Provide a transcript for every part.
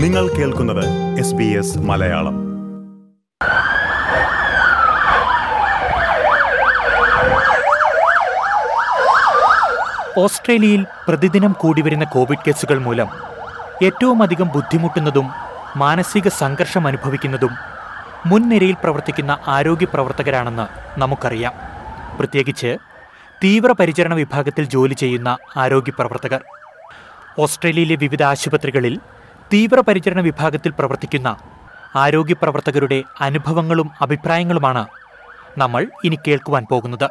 നിങ്ങൾ കേൾക്കുന്നത് S B S Malayalam. ഓസ്ട്രേലിയയിൽ പ്രതിദിനം കൂടി വരുന്ന കോവിഡ് കേസുകൾ മൂലം ഏറ്റവും അധികം ബുദ്ധിമുട്ടുന്നതും മാനസിക സംഘർഷം അനുഭവിക്കുന്നതും മുൻനിരയിൽ പ്രവർത്തിക്കുന്ന ആരോഗ്യ പ്രവർത്തകരാണെന്ന് നമുക്കറിയാം. പ്രത്യേകിച്ച് തീവ്രപരിചരണ വിഭാഗത്തിൽ ജോലി ചെയ്യുന്ന ആരോഗ്യ പ്രവർത്തകർ. ഓസ്ട്രേലിയയിലെ വിവിധ ആശുപത്രികളിൽ തീവ്രപരിചരണ വിഭാഗത്തിൽ പ്രവർത്തിക്കുന്ന ആരോഗ്യ പ്രവർത്തകരുടെ അനുഭവങ്ങളും അഭിപ്രായങ്ങളുമാണ് നമ്മൾ ഇനി കേൾക്കുവാൻ പോകുന്നത്.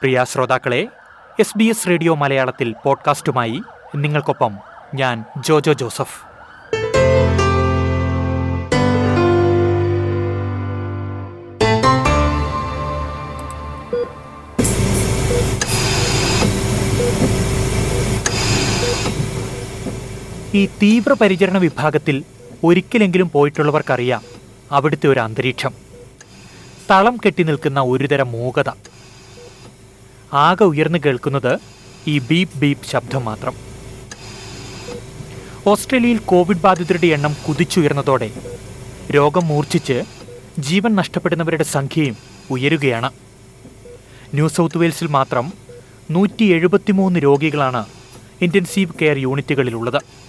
പ്രിയ ശ്രോതാക്കളെ എസ് ബി എസ് റേഡിയോ മലയാളത്തിൽ പോഡ്കാസ്റ്റുമായി നിങ്ങൾക്കൊപ്പം ഞാൻ ജോജോ ജോസഫ്. ഈ തീവ്രപരിചരണ വിഭാഗത്തിൽ ഒരിക്കലെങ്കിലും പോയിട്ടുള്ളവർക്കറിയാം അവിടുത്തെ ഒരു അന്തരീക്ഷം. തളം കെട്ടി നിൽക്കുന്ന ഒരുതരം മൂകത. ആകെ ഉയർന്നു കേൾക്കുന്നത് ഈ ബീപ് ബീപ് ശബ്ദം മാത്രം. ഓസ്ട്രേലിയയിൽ കോവിഡ് ബാധിതരുടെ എണ്ണം കുതിച്ചുയർന്നതോടെ രോഗം മൂർച്ഛിച്ച് ജീവൻ നഷ്ടപ്പെടുന്നവരുടെ സംഖ്യയും ഉയരുകയാണ്. ന്യൂ സൗത്ത് വെയിൽസിൽ മാത്രം നൂറ്റി രോഗികളാണ് ഇന്റൻസീവ് കെയർ യൂണിറ്റുകളിലുള്ളത്.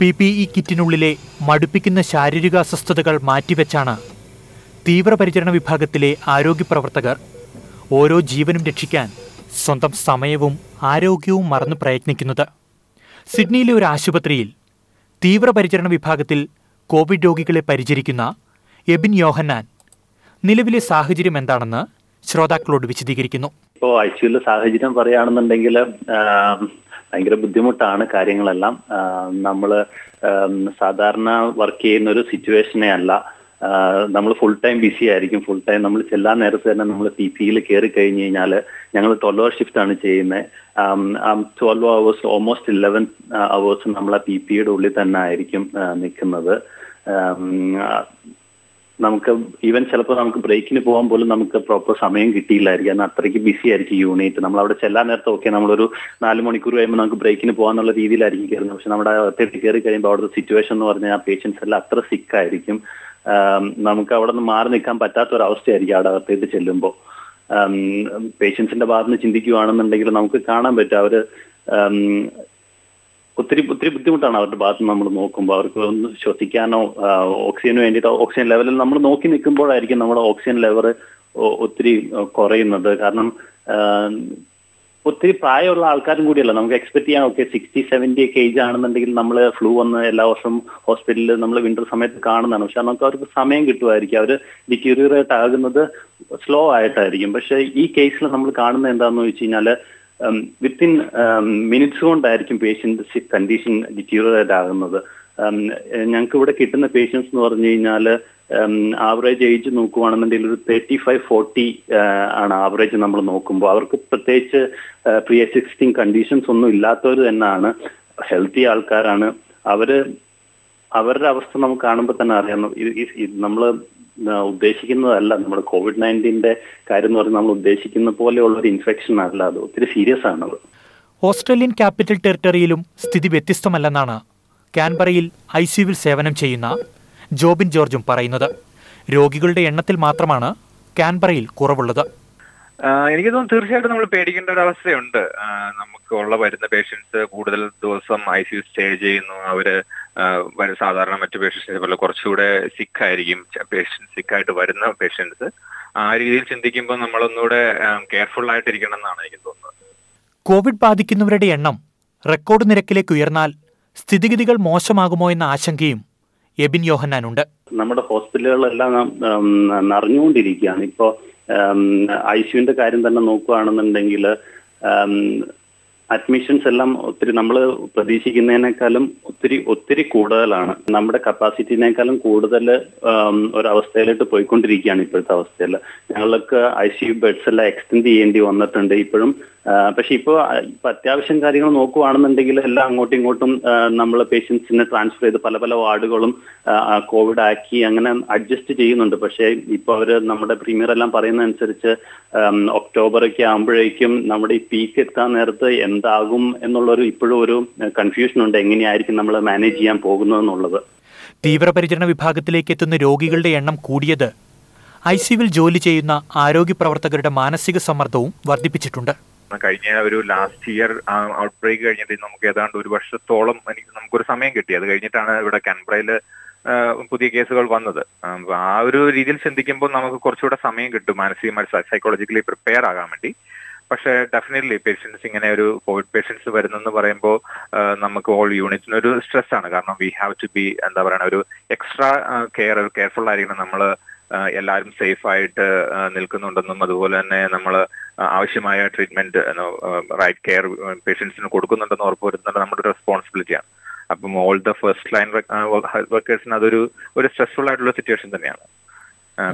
പി പി ഇ കിറ്റിനുള്ളിലെ മടുപ്പിക്കുന്ന ശാരീരിക അസ്വസ്ഥതകൾ മാറ്റിവെച്ചാണ് തീവ്രപരിചരണ വിഭാഗത്തിലെ ആരോഗ്യ പ്രവർത്തകർ ഓരോ ജീവനും രക്ഷിക്കാൻ സ്വന്തം സമയവും ആരോഗ്യവും മറന്ന് പ്രയത്നിക്കുന്നത്. സിഡ്നിയിലെ ഒരു ആശുപത്രിയിൽ തീവ്രപരിചരണ വിഭാഗത്തിൽ കോവിഡ് രോഗികളെ പരിചരിക്കുന്ന എബിൻ യോഹന്നാൻ നിലവിലെ സാഹചര്യം എന്താണെന്ന് ശ്രോതാക്കളോട് വിശദീകരിക്കുന്നു. ഇപ്പോൾ ഐ സാഹചര്യം പറയുകയാണെന്നുണ്ടെങ്കിൽ ഭയങ്കര ബുദ്ധിമുട്ടാണ് കാര്യങ്ങളെല്ലാം. നമ്മൾ സാധാരണ വർക്ക് ചെയ്യുന്ന ഒരു സിറ്റുവേഷനെ അല്ല നമ്മൾ ഫുൾ ടൈം ബിസി ആയിരിക്കും. ഫുൾ ടൈം നമ്മൾ ചെല്ലാൻ നേരത്തെ തന്നെ നമ്മൾ പി പിയിൽ കയറി കഴിഞ്ഞ് കഴിഞ്ഞാൽ ഞങ്ങൾ ട്വൽവ് അവർ ഷിഫ്റ്റ് ആണ് ചെയ്യുന്നത് twelve hours almost eleven hours നമ്മൾ ആ പി പിയുടെ ഉള്ളിൽ തന്നെ ആയിരിക്കും നിൽക്കുന്നത്. നമുക്ക് ഈവൻ ചിലപ്പോൾ നമുക്ക് ബ്രേക്കിന് പോകാൻ പോലും നമുക്ക് പ്രോപ്പർ സമയം കിട്ടിയില്ലായിരിക്കും. കാരണം അത്രയ്ക്ക് ബിസി ആയിരിക്കും യൂണിറ്റ് നമ്മൾ അവിടെ ചെല്ലാൻ നേരത്തെ ഓക്കെ നമ്മളൊരു നാല് മണിക്കൂർ കഴിയുമ്പോൾ നമുക്ക് ബ്രേക്കിന് പോകാന്നുള്ള രീതിയിലായിരിക്കും കയറുന്നത്. പക്ഷെ നമ്മുടെ അകത്തേക്ക് കയറി കഴിയുമ്പോൾ അവിടുത്തെ സിറ്റുവേഷൻ എന്ന് പറഞ്ഞാൽ ആ പേഷ്യൻസ് എല്ലാം അത്ര സിക്കായിരിക്കും നമുക്ക് അവിടെ നിന്ന് മാറി നിൽക്കാൻ പറ്റാത്ത ഒരു അവസ്ഥയായിരിക്കും അവിടെ അകത്തേക്ക് ചെല്ലുമ്പോൾ പേഷ്യൻസിന്റെ ഭാഗത്ത് നിന്ന് ചിന്തിക്കുകയാണെന്നുണ്ടെങ്കിൽ നമുക്ക് കാണാൻ പറ്റും. അവർ ഒത്തിരി ഒത്തിരി ബുദ്ധിമുട്ടാണ് അവരുടെ ഭാഗത്ത് നമ്മൾ നോക്കുമ്പോൾ അവർക്ക് ഒന്ന് ശ്വസിക്കാനോ ഓക്സിജന് വേണ്ടിയിട്ട് ഓക്സിജൻ ലെവലിൽ നമ്മൾ നോക്കി നിൽക്കുമ്പോഴായിരിക്കും നമ്മുടെ ഓക്സിജൻ ലെവൽ ഒത്തിരി കുറയുന്നത്. കാരണം ഒത്തിരി പ്രായമുള്ള ആൾക്കാരും കൂടിയല്ല. നമുക്ക് എക്സ്പെക്ട് ചെയ്യാൻ ഓക്കെ സിക്സ്റ്റി സെവന്റി ഒക്കെ ഏജ് ആണെന്നുണ്ടെങ്കിൽ നമ്മൾ ഫ്ലൂ വന്ന് എല്ലാ വർഷവും ഹോസ്പിറ്റലിൽ നമ്മൾ വിന്റർ സമയത്ത് കാണുന്നതാണ്. പക്ഷെ നമുക്ക് അവർക്ക് സമയം കിട്ടുമായിരിക്കും. അവർ ഡിറ്റീരിയറേറ്റ് ആകുന്നത് സ്ലോ ആയിട്ടായിരിക്കും. പക്ഷേ ഈ കേസിൽ നമ്മൾ കാണുന്നത് എന്താണെന്ന് വെച്ച് കഴിഞ്ഞാൽ വിത്തിൻ മിനിറ്റ്സ് കൊണ്ടായിരിക്കും പേഷ്യന്റ് കണ്ടീഷൻ ഡിറ്റീരിയറേറ്റ് ആകുന്നത്. ഞങ്ങൾക്ക് ഇവിടെ കിട്ടുന്ന പേഷ്യൻസ് എന്ന് പറഞ്ഞു കഴിഞ്ഞാൽ ആവറേജ് ഏജ് നോക്കുവാണെന്നുണ്ടെങ്കിൽ ഒരു തേർട്ടി ഫൈവ് ഫോർട്ടി ആണ് ആവറേജ് നമ്മൾ നോക്കുമ്പോൾ. അവർക്ക് പ്രത്യേകിച്ച് പ്രീ എക്സിസ്റ്റിംഗ് കണ്ടീഷൻസ് ഒന്നും ഇല്ലാത്തവർ തന്നെയാണ്. ഹെൽത്തി ആൾക്കാരാണ്. അവർ അവരുടെ അവസ്ഥ നമുക്ക് കാണുമ്പോൾ തന്നെ അറിയാം. നമ്മൾ ഉദ്ദേശിക്കുന്നതല്ല. നമ്മുടെ കോവിഡ് നയന്റീന്റെ കാര്യം എന്ന് പറഞ്ഞാൽ നമ്മൾ ഉദ്ദേശിക്കുന്ന പോലെയുള്ള ഒരു ഇൻഫെക്ഷൻ അല്ല. അത് ഒത്തിരി സീരിയസ് ആണത്. ഓസ്ട്രേലിയൻ ക്യാപിറ്റൽ ടെറിട്ടറിയിലും സ്ഥിതി വ്യത്യസ്തമല്ലെന്നാണ് കാൻബറയിൽ ഐ സിയുവിൽ സേവനം ചെയ്യുന്ന ജോബിൻ ജോർജും പറയുന്നത്. രോഗികളുടെ എണ്ണത്തിൽ മാത്രമാണ് കാൻബറയിൽ കുറവുള്ളത്. എനിക്ക് തോന്നുന്നു തീർച്ചയായിട്ടും നമ്മൾ പേടിക്കേണ്ട ഒരു അവസ്ഥയുണ്ട്. നമുക്ക് ഉള്ള വരുന്ന പേഷ്യൻസ് കൂടുതൽ ദിവസം ഐ സി യു സ്റ്റേ ചെയ്യുന്നു. അവർ സാധാരണ മറ്റു പേഷ്യൻസിനെ പോലെ കുറച്ചുകൂടെ സിക്ക് ആയിരിക്കും. പേഷ്യൻസ് സിക്കായിട്ട് വരുന്ന പേഷ്യൻസ് ആ രീതിയിൽ ചിന്തിക്കുമ്പോൾ നമ്മളൊന്നുകൂടെ കെയർഫുൾ ആയിട്ടിരിക്കണം എന്നാണ് എനിക്ക് തോന്നുന്നത്. കോവിഡ് ബാധിക്കുന്നവരുടെ എണ്ണം റെക്കോർഡ് നിരക്കിലേക്ക് ഉയർന്നാൽ സ്ഥിതിഗതികൾ മോശമാകുമോ എന്ന ആശങ്കയും എബിൻ യോഹന്നാനുണ്ട്. നമ്മുടെ ഹോസ്പിറ്റലുകളെല്ലാം നിറഞ്ഞുകൊണ്ടിരിക്കുകയാണ്. ഇപ്പോൾ ഐ സിയുവിന്റെ കാര്യം തന്നെ നോക്കുകയാണെന്നുണ്ടെങ്കിൽ അഡ്മിഷൻസ് എല്ലാം ഒത്തിരി നമ്മൾ പ്രതീക്ഷിക്കുന്നതിനേക്കാളും ഒത്തിരി ഒത്തിരി കൂടുതലാണ്. നമ്മുടെ കപ്പാസിറ്റിനേക്കാളും കൂടുതൽ ഒരവസ്ഥയിലോട്ട് പോയിക്കൊണ്ടിരിക്കുകയാണ് ഇപ്പോഴത്തെ അവസ്ഥയിൽ ഞങ്ങൾക്ക് ഐ സി യു ബെഡ്സ് എല്ലാം എക്സ്റ്റെൻഡ് ചെയ്യേണ്ടി വന്നിട്ടുണ്ട്. ഇപ്പോഴും പക്ഷെ ഇപ്പോൾ ഇപ്പൊ അത്യാവശ്യം കാര്യങ്ങൾ നോക്കുവാണെന്നുണ്ടെങ്കിൽ എല്ലാം അങ്ങോട്ടും ഇങ്ങോട്ടും നമ്മൾ പേഷ്യൻസിനെ ട്രാൻസ്ഫർ ചെയ്ത് പല പല വാർഡുകളും കോവിഡ് ആക്കി അങ്ങനെ അഡ്ജസ്റ്റ് ചെയ്യുന്നുണ്ട്. പക്ഷേ ഇപ്പോൾ അവർ നമ്മുടെ പ്രീമിയർ എല്ലാം പറയുന്ന അനുസരിച്ച് ഒക്ടോബർ ഒക്കെ ആകുമ്പോഴേക്കും നമ്മുടെ ഈ പീക്ക് എത്താൻ നേരത്ത് എന്താകും എന്നുള്ളൊരു ഇപ്പോഴും ഒരു കൺഫ്യൂഷൻ ഉണ്ട് എങ്ങനെയായിരിക്കും നമ്മൾ മാനേജ് ചെയ്യാൻ പോകുന്നത് എന്നുള്ളത് തീവ്രപരിചരണ വിഭാഗത്തിലേക്ക് എത്തുന്ന രോഗികളുടെ എണ്ണം കൂടിയത് ഐ സിയുവിൽ ജോലി ചെയ്യുന്ന ആരോഗ്യ പ്രവർത്തകരുടെ മാനസിക സമ്മർദ്ദവും വർദ്ധിപ്പിച്ചിട്ടുണ്ട്. കഴിഞ്ഞ ഒരു ലാസ്റ്റ് ഇയർ ഔട്ട് ബ്രേക്ക് കഴിഞ്ഞിട്ട് നമുക്ക് ഏതാണ്ട് ഒരു വർഷത്തോളം എനിക്ക് നമുക്കൊരു സമയം കിട്ടി. അത് കഴിഞ്ഞിട്ടാണ് ഇവിടെ കാൻബ്രയിൽ പുതിയ കേസുകൾ വന്നത്. ആ ഒരു രീതിയിൽ ചിന്തിക്കുമ്പോൾ നമുക്ക് കുറച്ചുകൂടെ സമയം കിട്ടും. മാനസികമായി സൈക്കോളജിക്കലി പ്രിപ്പയർ ആകാൻ വേണ്ടി. പക്ഷേ ഡെഫിനറ്റ്ലി പേഷ്യൻസ് ഇങ്ങനെ ഒരു കോവിഡ് പേഷ്യൻസ് വരുന്നെന്ന് പറയുമ്പോൾ നമുക്ക് ഓൾ യൂണിറ്റിന് ഒരു സ്ട്രെസ് ആണ്. കാരണം വി ഹാവ് ടു ബി എന്താ പറയുക ഒരു എക്സ്ട്രാ കെയർ കെയർഫുൾ ആയിരിക്കണം നമ്മൾ എല്ലാവരും സേഫ് ആയിട്ട് നിൽക്കുന്നുണ്ടെന്നും അതുപോലെ തന്നെ നമ്മൾ ആവശ്യമായ ട്രീറ്റ്മെന്റ് റൈറ്റ് കെയർ പേഷ്യൻസിന് കൊടുക്കുന്നുണ്ടെന്ന് ഉറപ്പുവരുത്തുന്നത് നമ്മുടെ റെസ്പോൺസിബിലിറ്റിയാണ് അപ്പം ഓൾ ദ ഫസ്റ്റ് ലൈൻ വർക്കേഴ്സിന് അതൊരു ഒരു സ്ട്രെസ്ഫുൾ ആയിട്ടുള്ള സിറ്റുവേഷൻ തന്നെയാണ്.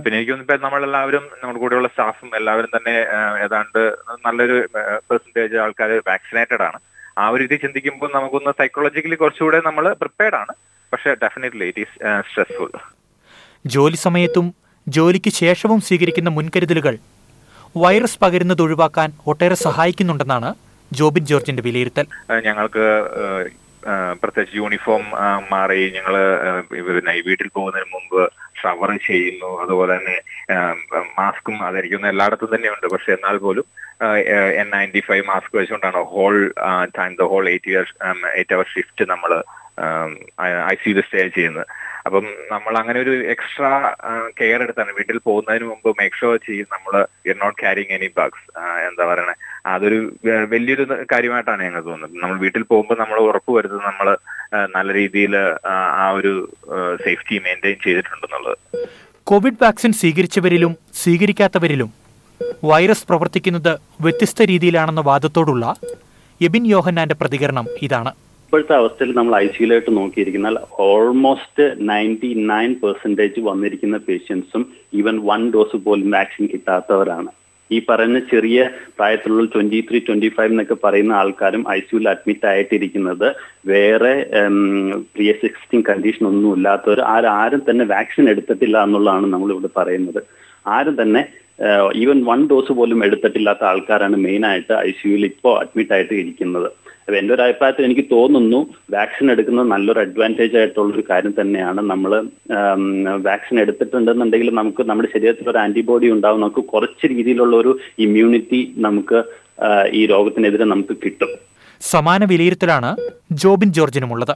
പിന്നെ എനിക്ക് തോന്നുന്നു നമ്മളെല്ലാവരും നമ്മുടെ കൂടെയുള്ള സ്റ്റാഫും എല്ലാവരും തന്നെ ഏതാണ്ട് നല്ലൊരു പെർസെന്റേജ് ആൾക്കാർ വാക്സിനേറ്റഡ് ആണ്. ആ ഒരു രീതി ചിന്തിക്കുമ്പോൾ നമുക്കൊന്ന് സൈക്കോളജിക്കലി കുറച്ചുകൂടെ നമ്മൾ പ്രിപ്പയർഡ് ആണ്. പക്ഷെ ഡെഫിനറ്റ്ലി ഇറ്റ് ഈസ് സ്ട്രെസ്ഫുൾ ജോലി സമയത്തും ജോലിക്ക് ശേഷവും സ്വീകരിക്കുന്ന മുൻകരുതലുകൾ വൈറസ് പകരുന്നത് ഒഴിവാക്കാൻ ഒട്ടേറെ സഹായിക്കുന്നുണ്ടെന്നാണ് ജോബിൻ ജോർജിന്റെ വിലയിരുത്തൽ. ഞങ്ങൾക്ക് പ്രത്യേകിച്ച് യൂണിഫോം മാറി ഞങ്ങൾ വീട്ടിൽ പോകുന്നതിന് മുമ്പ് ഷവർ ചെയ്യുന്നു. അതുപോലെ തന്നെ മാസ്കും അതായിരിക്കുന്ന എല്ലായിടത്തും തന്നെയുണ്ട്. പക്ഷെ എന്നാൽ പോലും എൻ നയന്റി ഫൈവ് മാസ്ക് വെച്ചുകൊണ്ടാണ് whole time the whole eight year eight hour shift നമ്മൾ ഐ സിയിൽ സ്റ്റേ ചെയ്യുന്നത്. അപ്പം നമ്മൾ അങ്ങനെ ഒരു എക്സ്ട്രാ കെയർ എടുത്താണ്. വീട്ടിൽ പോകുന്നതിന് മുമ്പ് മേക്ക് ഷുവർ ചെയ്യും നമ്മൾ you not carrying any bugs എന്താ പറയണേ? അതൊരു വലിയൊരു കാര്യമായിട്ടാണ് ഞങ്ങൾക്ക് തോന്നുന്നത്. നമ്മൾ വീട്ടിൽ പോകുമ്പോൾ നമ്മൾ ഉറപ്പ് വരുത്തുന്നത് നമ്മൾ നല്ല രീതിയിൽ ആ ഒരു സേഫ്റ്റി മെയിന്റെയിൻ ചെയ്തിട്ടുണ്ടെന്നുള്ളത്. കോവിഡ് വാക്സിൻ സ്വീകരിച്ചവരിലും സ്വീകരിക്കാത്തവരിലും വൈറസ് പ്രവർത്തിക്കുന്നത് വ്യത്യസ്ത രീതിയിലാണെന്ന വാദത്തോടുള്ള എബിൻ യോഹന്നാന്റെ പ്രതികരണം ഇതാണ്. ഇപ്പോഴത്തെ അവസ്ഥയിൽ നമ്മൾ ഐ സിയിലായിട്ട് നോക്കിയിരിക്കുന്നാൽ ഓൾമോസ്റ്റ് നയന്റി നയൻ പെർസെന്റേജ് വന്നിരിക്കുന്ന പേഷ്യൻസും ഈവൻ വൺ ഡോസ് പോലും വാക്സിൻ കിട്ടാത്തവരാണ്. ഈ പറയുന്ന ചെറിയ പ്രായത്തിലുള്ള ട്വന്റി ത്രീ ട്വന്റി ഫൈവ് എന്നൊക്കെ പറയുന്ന ആൾക്കാരും ഐ സിയുയിൽ അഡ്മിറ്റ് ആയിട്ടിരിക്കുന്നത് വേറെ പ്രീ എക്സിസ്റ്റിംഗ് കണ്ടീഷൻ ഒന്നും ഇല്ലാത്തവർ ആരും തന്നെ വാക്സിൻ എടുത്തിട്ടില്ല എന്നുള്ളതാണ് നമ്മൾ ഇവിടെ പറയുന്നത്. ആരും തന്നെ ഈവൻ വൺ ഡോസ് പോലും എടുത്തിട്ടില്ലാത്ത ആൾക്കാരാണ് മെയിനായിട്ട് ഐ സിയുയിൽ ഇപ്പോൾ അഡ്മിറ്റ് ആയിട്ട് ഇരിക്കുന്നത്. അപ്പൊ എന്റെ ഒരു അഭിപ്രായത്തിൽ എനിക്ക് തോന്നുന്നു വാക്സിൻ എടുക്കുന്നത് നല്ലൊരു അഡ്വാന്റേജ് ആയിട്ടുള്ള ഒരു കാര്യം തന്നെയാണ്. നമ്മൾ വാക്സിൻ എടുത്തിട്ടുണ്ടെന്നുണ്ടെങ്കിൽ നമുക്ക് നമ്മുടെ ശരീരത്തിൽ ഒരു ആന്റിബോഡി ഉണ്ടാവും. നമുക്ക് കുറച്ച് രീതിയിലുള്ള ഒരു ഇമ്മ്യൂണിറ്റി നമുക്ക് ഈ രോഗത്തിനെതിരെ നമുക്ക് കിട്ടും. സമാന വിലയിരുത്തലാണ് ജോബിൻ ജോർജിനുമുള്ളത്.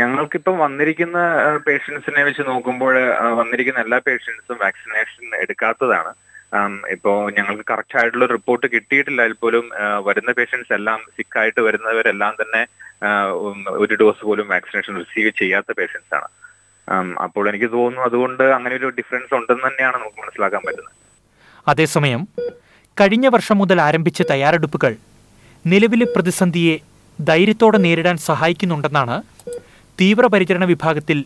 ഞങ്ങൾക്കിപ്പം വന്നിരിക്കുന്ന പേഷ്യൻസിനെ വെച്ച് നോക്കുമ്പോൾ വന്നിരിക്കുന്ന എല്ലാ പേഷ്യൻസും വാക്സിനേഷൻ എടുക്കാത്തതാണ്. ഇപ്പോ ഞങ്ങൾക്ക് കറക്റ്റ് ആയിട്ടുള്ള റിപ്പോർട്ട് കിട്ടിയിട്ടില്ല. പോലും വരുന്ന പേഷ്യൻസ് എല്ലാം സിക്കായിട്ട് വരുന്നവരെല്ലാം തന്നെ ഒരു ഡോസ് പോലും വാക്സിനേഷൻ റിസീവ് ചെയ്യാത്ത പേഷ്യൻസ് ആണ്. അപ്പോൾ എനിക്ക് തോന്നുന്നു അതുകൊണ്ട് അങ്ങനെ ഒരു ഡിഫറൻസ് ഉണ്ടെന്ന് തന്നെയാണ് നമുക്ക് മനസ്സിലാക്കാൻ പറ്റുന്നത്. അതേസമയം കഴിഞ്ഞ വർഷം മുതൽ ആരംഭിച്ച തയ്യാറെടുപ്പുകൾ നിലവിലെ പ്രതിസന്ധിയെ ധൈര്യത്തോടെ നേരിടാൻ സഹായിക്കുന്നുണ്ടെന്നാണ് തീവ്രപരിചരണ വിഭാഗത്തിൽ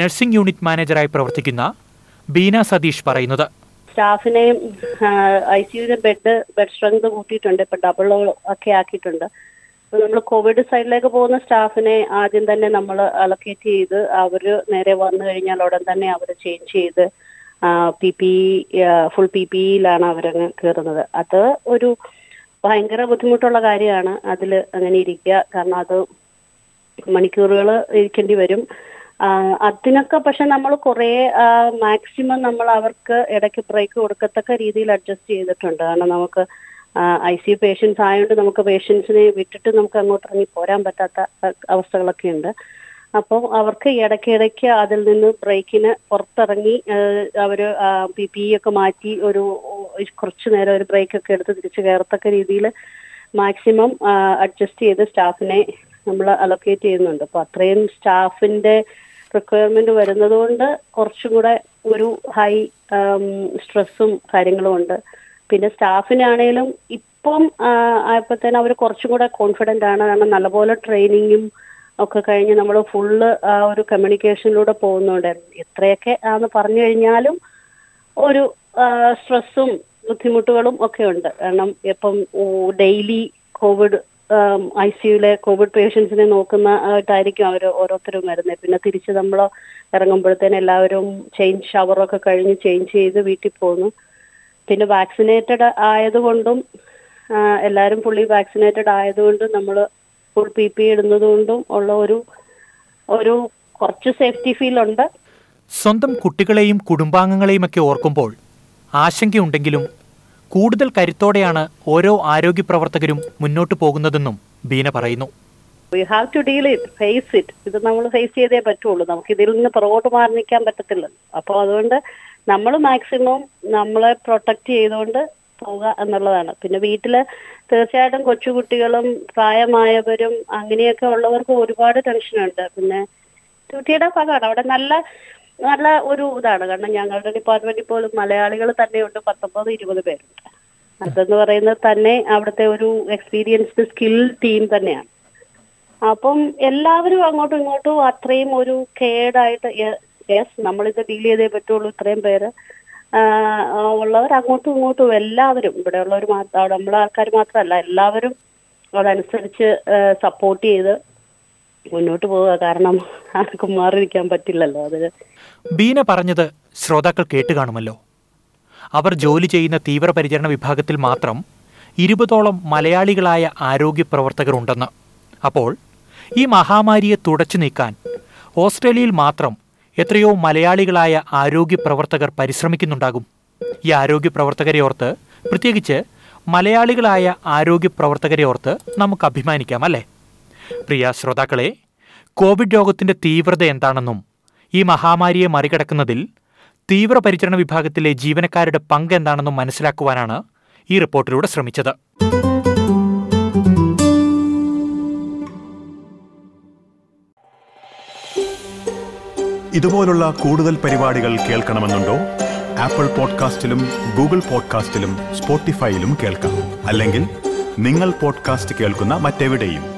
നഴ്സിംഗ് യൂണിറ്റ് മാനേജറായി പ്രവർത്തിക്കുന്ന ബീന സതീഷ് പറയുന്നത്. സ്റ്റാഫിനെയും ഐ സിയുവിന്റെ ബെഡ് ബെഡ് സ്ട്രെങ്ത് കൂട്ടിയിട്ടുണ്ട് ഇപ്പൊ ഡബിൾ ഒക്കെ ആക്കിയിട്ടുണ്ട്. അപ്പൊ നമ്മൾ കോവിഡ് സൈഡിലേക്ക് പോകുന്ന സ്റ്റാഫിനെ ആദ്യം തന്നെ നമ്മൾ അലക്കേറ്റ് ചെയ്ത് അവർ നേരെ വന്നു കഴിഞ്ഞാൽ ഉടൻ തന്നെ അവർ ചേഞ്ച് ചെയ്ത് പി പി ഫുൾ പി പിയിലാണ് അവരങ്ങ് കയറുന്നത് അത് ഒരു ഭയങ്കര ബുദ്ധിമുട്ടുള്ള കാര്യമാണ് അതിൽ അങ്ങനെ ഇരിക്കുക. കാരണം അത് മണിക്കൂറുകൾ ഇരിക്കേണ്ടി വരും. അതിനൊക്കെ പക്ഷെ നമ്മൾ കുറേ മാക്സിമം നമ്മൾ അവർക്ക് ഇടയ്ക്ക് ബ്രേക്ക് കൊടുക്കത്തക്ക രീതിയിൽ അഡ്ജസ്റ്റ് ചെയ്തിട്ടുണ്ട്. കാരണം നമുക്ക് ഐ സി യു പേഷ്യൻസ് ആയതുകൊണ്ട് നമുക്ക് പേഷ്യൻസിനെ വിട്ടിട്ട് നമുക്ക് അങ്ങോട്ട് ഇറങ്ങി പോരാൻ പറ്റാത്ത അവസ്ഥകളൊക്കെ ഉണ്ട്. അപ്പോൾ അവർക്ക് ഇടയ്ക്കിടയ്ക്ക് ഇടയ്ക്ക് അതിൽ നിന്ന് ബ്രേക്കിന് പുറത്തിറങ്ങി അവർ പി പി ഒക്കെ മാറ്റി ഒരു കുറച്ച് നേരം ഒരു ബ്രേക്ക് ഒക്കെ എടുത്ത് തിരിച്ചു കയറത്തക്ക രീതിയിൽ മാക്സിമം അഡ്ജസ്റ്റ് ചെയ്ത് സ്റ്റാഫിനെ നമ്മൾ അലോക്കേറ്റ് ചെയ്യുന്നുണ്ട്. അപ്പൊ അത്രയും സ്റ്റാഫിന്റെ റിക്വയർമെന്റ് വരുന്നത് കൊണ്ട് കുറച്ചും കൂടെ ഒരു ഹൈ സ്ട്രെസ്സും കാര്യങ്ങളും ഉണ്ട്. പിന്നെ സ്റ്റാഫിനാണേലും ഇപ്പം ആയപ്പോഴത്തേനും അവർ കുറച്ചും കൂടെ കോൺഫിഡന്റ് ആണ്. കാരണം നല്ലപോലെ ട്രെയിനിങ്ങും ഒക്കെ കഴിഞ്ഞ് നമ്മൾ ഫുള്ള് ആ ഒരു കമ്മ്യൂണിക്കേഷനിലൂടെ പോകുന്നുണ്ട്. എത്രയൊക്കെ ആന്ന് പറഞ്ഞു കഴിഞ്ഞാലും ഒരു സ്ട്രെസ്സും ബുദ്ധിമുട്ടുകളും ഒക്കെ ഉണ്ട്. കാരണം ഇപ്പം ഡെയിലി കോവിഡ് ഐ സിയുലെ കോവിഡ് പേഷ്യൻസിനെ നോക്കുന്ന ആയിട്ടായിരിക്കും അവർ ഓരോരുത്തരും വരുന്നത്. പിന്നെ തിരിച്ച് നമ്മൾ ഇറങ്ങുമ്പോഴത്തേന് എല്ലാവരും ചേഞ്ച് ഷവറൊക്കെ കഴിഞ്ഞ് ചേഞ്ച് ചെയ്ത് വീട്ടിൽ പോകുന്നു പിന്നെ വാക്സിനേറ്റഡ് ആയതുകൊണ്ടും എല്ലാവരും ഫുള്ളി വാക്സിനേറ്റഡ് ആയതുകൊണ്ടും നമ്മൾ ഫുൾ പി പി ഇടുന്നതുകൊണ്ടും ഉള്ള ഒരു ഒരു കുറച്ച് സേഫ്റ്റി ഫീൽ ഉണ്ട്. സ്വന്തം കുട്ടികളെയും കുടുംബാംഗങ്ങളെയും ഒക്കെ ഓർക്കുമ്പോൾ ആശങ്കയുണ്ടെങ്കിലും കൂടുതൽ കരുത്തോടെയാണ് ഓരോ ആരോഗ്യ പ്രവർത്തകരും മുന്നോട്ട് പോകുന്നതെന്നും ബീന പറയുന്നു. We have to deal it face it ഇത് നമ്മൾ ഫേസ് ചെയ്തേ പറ്റുള്ളൂ. നമുക്ക് ഇതിൽ നിന്ന് പുറകോട്ട് മാറി പറ്റത്തില്ല. അപ്പോൾ അതുകൊണ്ട് നമ്മൾ മാക്സിമം നമ്മളെ പ്രൊട്ടക്ട് ചെയ്തുകൊണ്ട് പോവുക എന്നുള്ളതാണ്. പിന്നെ വീട്ടിൽ തീർച്ചയായിട്ടും കൊച്ചുകുട്ടികളും പ്രായമായവരും അങ്ങനെയൊക്കെ ഉള്ളവർക്ക് ഒരുപാട് ടെൻഷനുണ്ട് പിന്നെ ഡ്യൂട്ടിയുടെ ഭാഗമാണ്. അവിടെ നല്ല നല്ല ഒരു ഇതാണ്. കാരണം ഞങ്ങളുടെ ഡിപ്പാർട്ട്മെന്റിൽ പോലും മലയാളികൾ തന്നെയുണ്ട്. പത്തൊമ്പത് ഇരുപത് പേരുണ്ട്. അതെന്ന് പറയുന്നത് തന്നെ അവിടുത്തെ ഒരു എക്സ്പീരിയൻസ്ഡ് സ്കിൽ ടീം തന്നെയാണ്. അപ്പം എല്ലാവരും അങ്ങോട്ടും ഇങ്ങോട്ടും അത്രയും ഒരു കേടായിട്ട് യെസ് നമ്മളിത് ഡീൽ ചെയ്തേ പറ്റുള്ളൂ ഇത്രയും പേര്. ഉള്ളവർ അങ്ങോട്ടും ഇങ്ങോട്ടും എല്ലാവരും ഇവിടെയുള്ളവർ മാത്രം നമ്മളെ ആൾക്കാർ മാത്രമല്ല എല്ലാവരും അതനുസരിച്ച് സപ്പോർട്ട് ചെയ്ത് മുന്നോട്ട് പോവുക കാരണം ആർക്കും മാറിയിരിക്കാൻ പറ്റില്ലല്ലോ. അത് ബീന പറഞ്ഞത് ശ്രോതാക്കൾ കേട്ട് കാണുമല്ലോ. അവർ ജോലി ചെയ്യുന്ന തീവ്രപരിചരണ വിഭാഗത്തിൽ മാത്രം ഇരുപതോളം മലയാളികളായ ആരോഗ്യ പ്രവർത്തകർ ഉണ്ടെന്ന്. അപ്പോൾ ഈ മഹാമാരിയെ തുടച്ചു നീക്കാൻ ഓസ്ട്രേലിയയിൽ മാത്രം എത്രയോ മലയാളികളായ ആരോഗ്യ പ്രവർത്തകർ പരിശ്രമിക്കുന്നുണ്ടാകും. ഈ ആരോഗ്യ പ്രവർത്തകരെ ഓർത്ത് പ്രത്യേകിച്ച് മലയാളികളായ ആരോഗ്യ പ്രവർത്തകരെ ഓർത്ത് നമുക്ക് അഭിമാനിക്കാം അല്ലേ? പ്രിയ ശ്രോതാക്കളെ കോവിഡ് രോഗത്തിന്റെ തീവ്രത എന്താണെന്നും ഈ മഹാമാരിയെ മറികടക്കുന്നതിൽ തീവ്രപരിചരണ വിഭാഗത്തിലെ ജീവനക്കാരുടെ പങ്ക് എന്താണെന്നും മനസ്സിലാക്കുവാനാണ് ഈ റിപ്പോർട്ടിലൂടെ ശ്രമിച്ചത്. ഇതുപോലുള്ള കൂടുതൽ പരിപാടികൾ കേൾക്കണമെന്നുണ്ടോ? ആപ്പിൾ പോഡ്കാസ്റ്റിലും ഗൂഗിൾ പോഡ്കാസ്റ്റിലും സ്പോട്ടിഫൈയിലും കേൾക്കാം. അല്ലെങ്കിൽ നിങ്ങൾ പോഡ്കാസ്റ്റ് കേൾക്കുന്ന മറ്റെവിടെയും.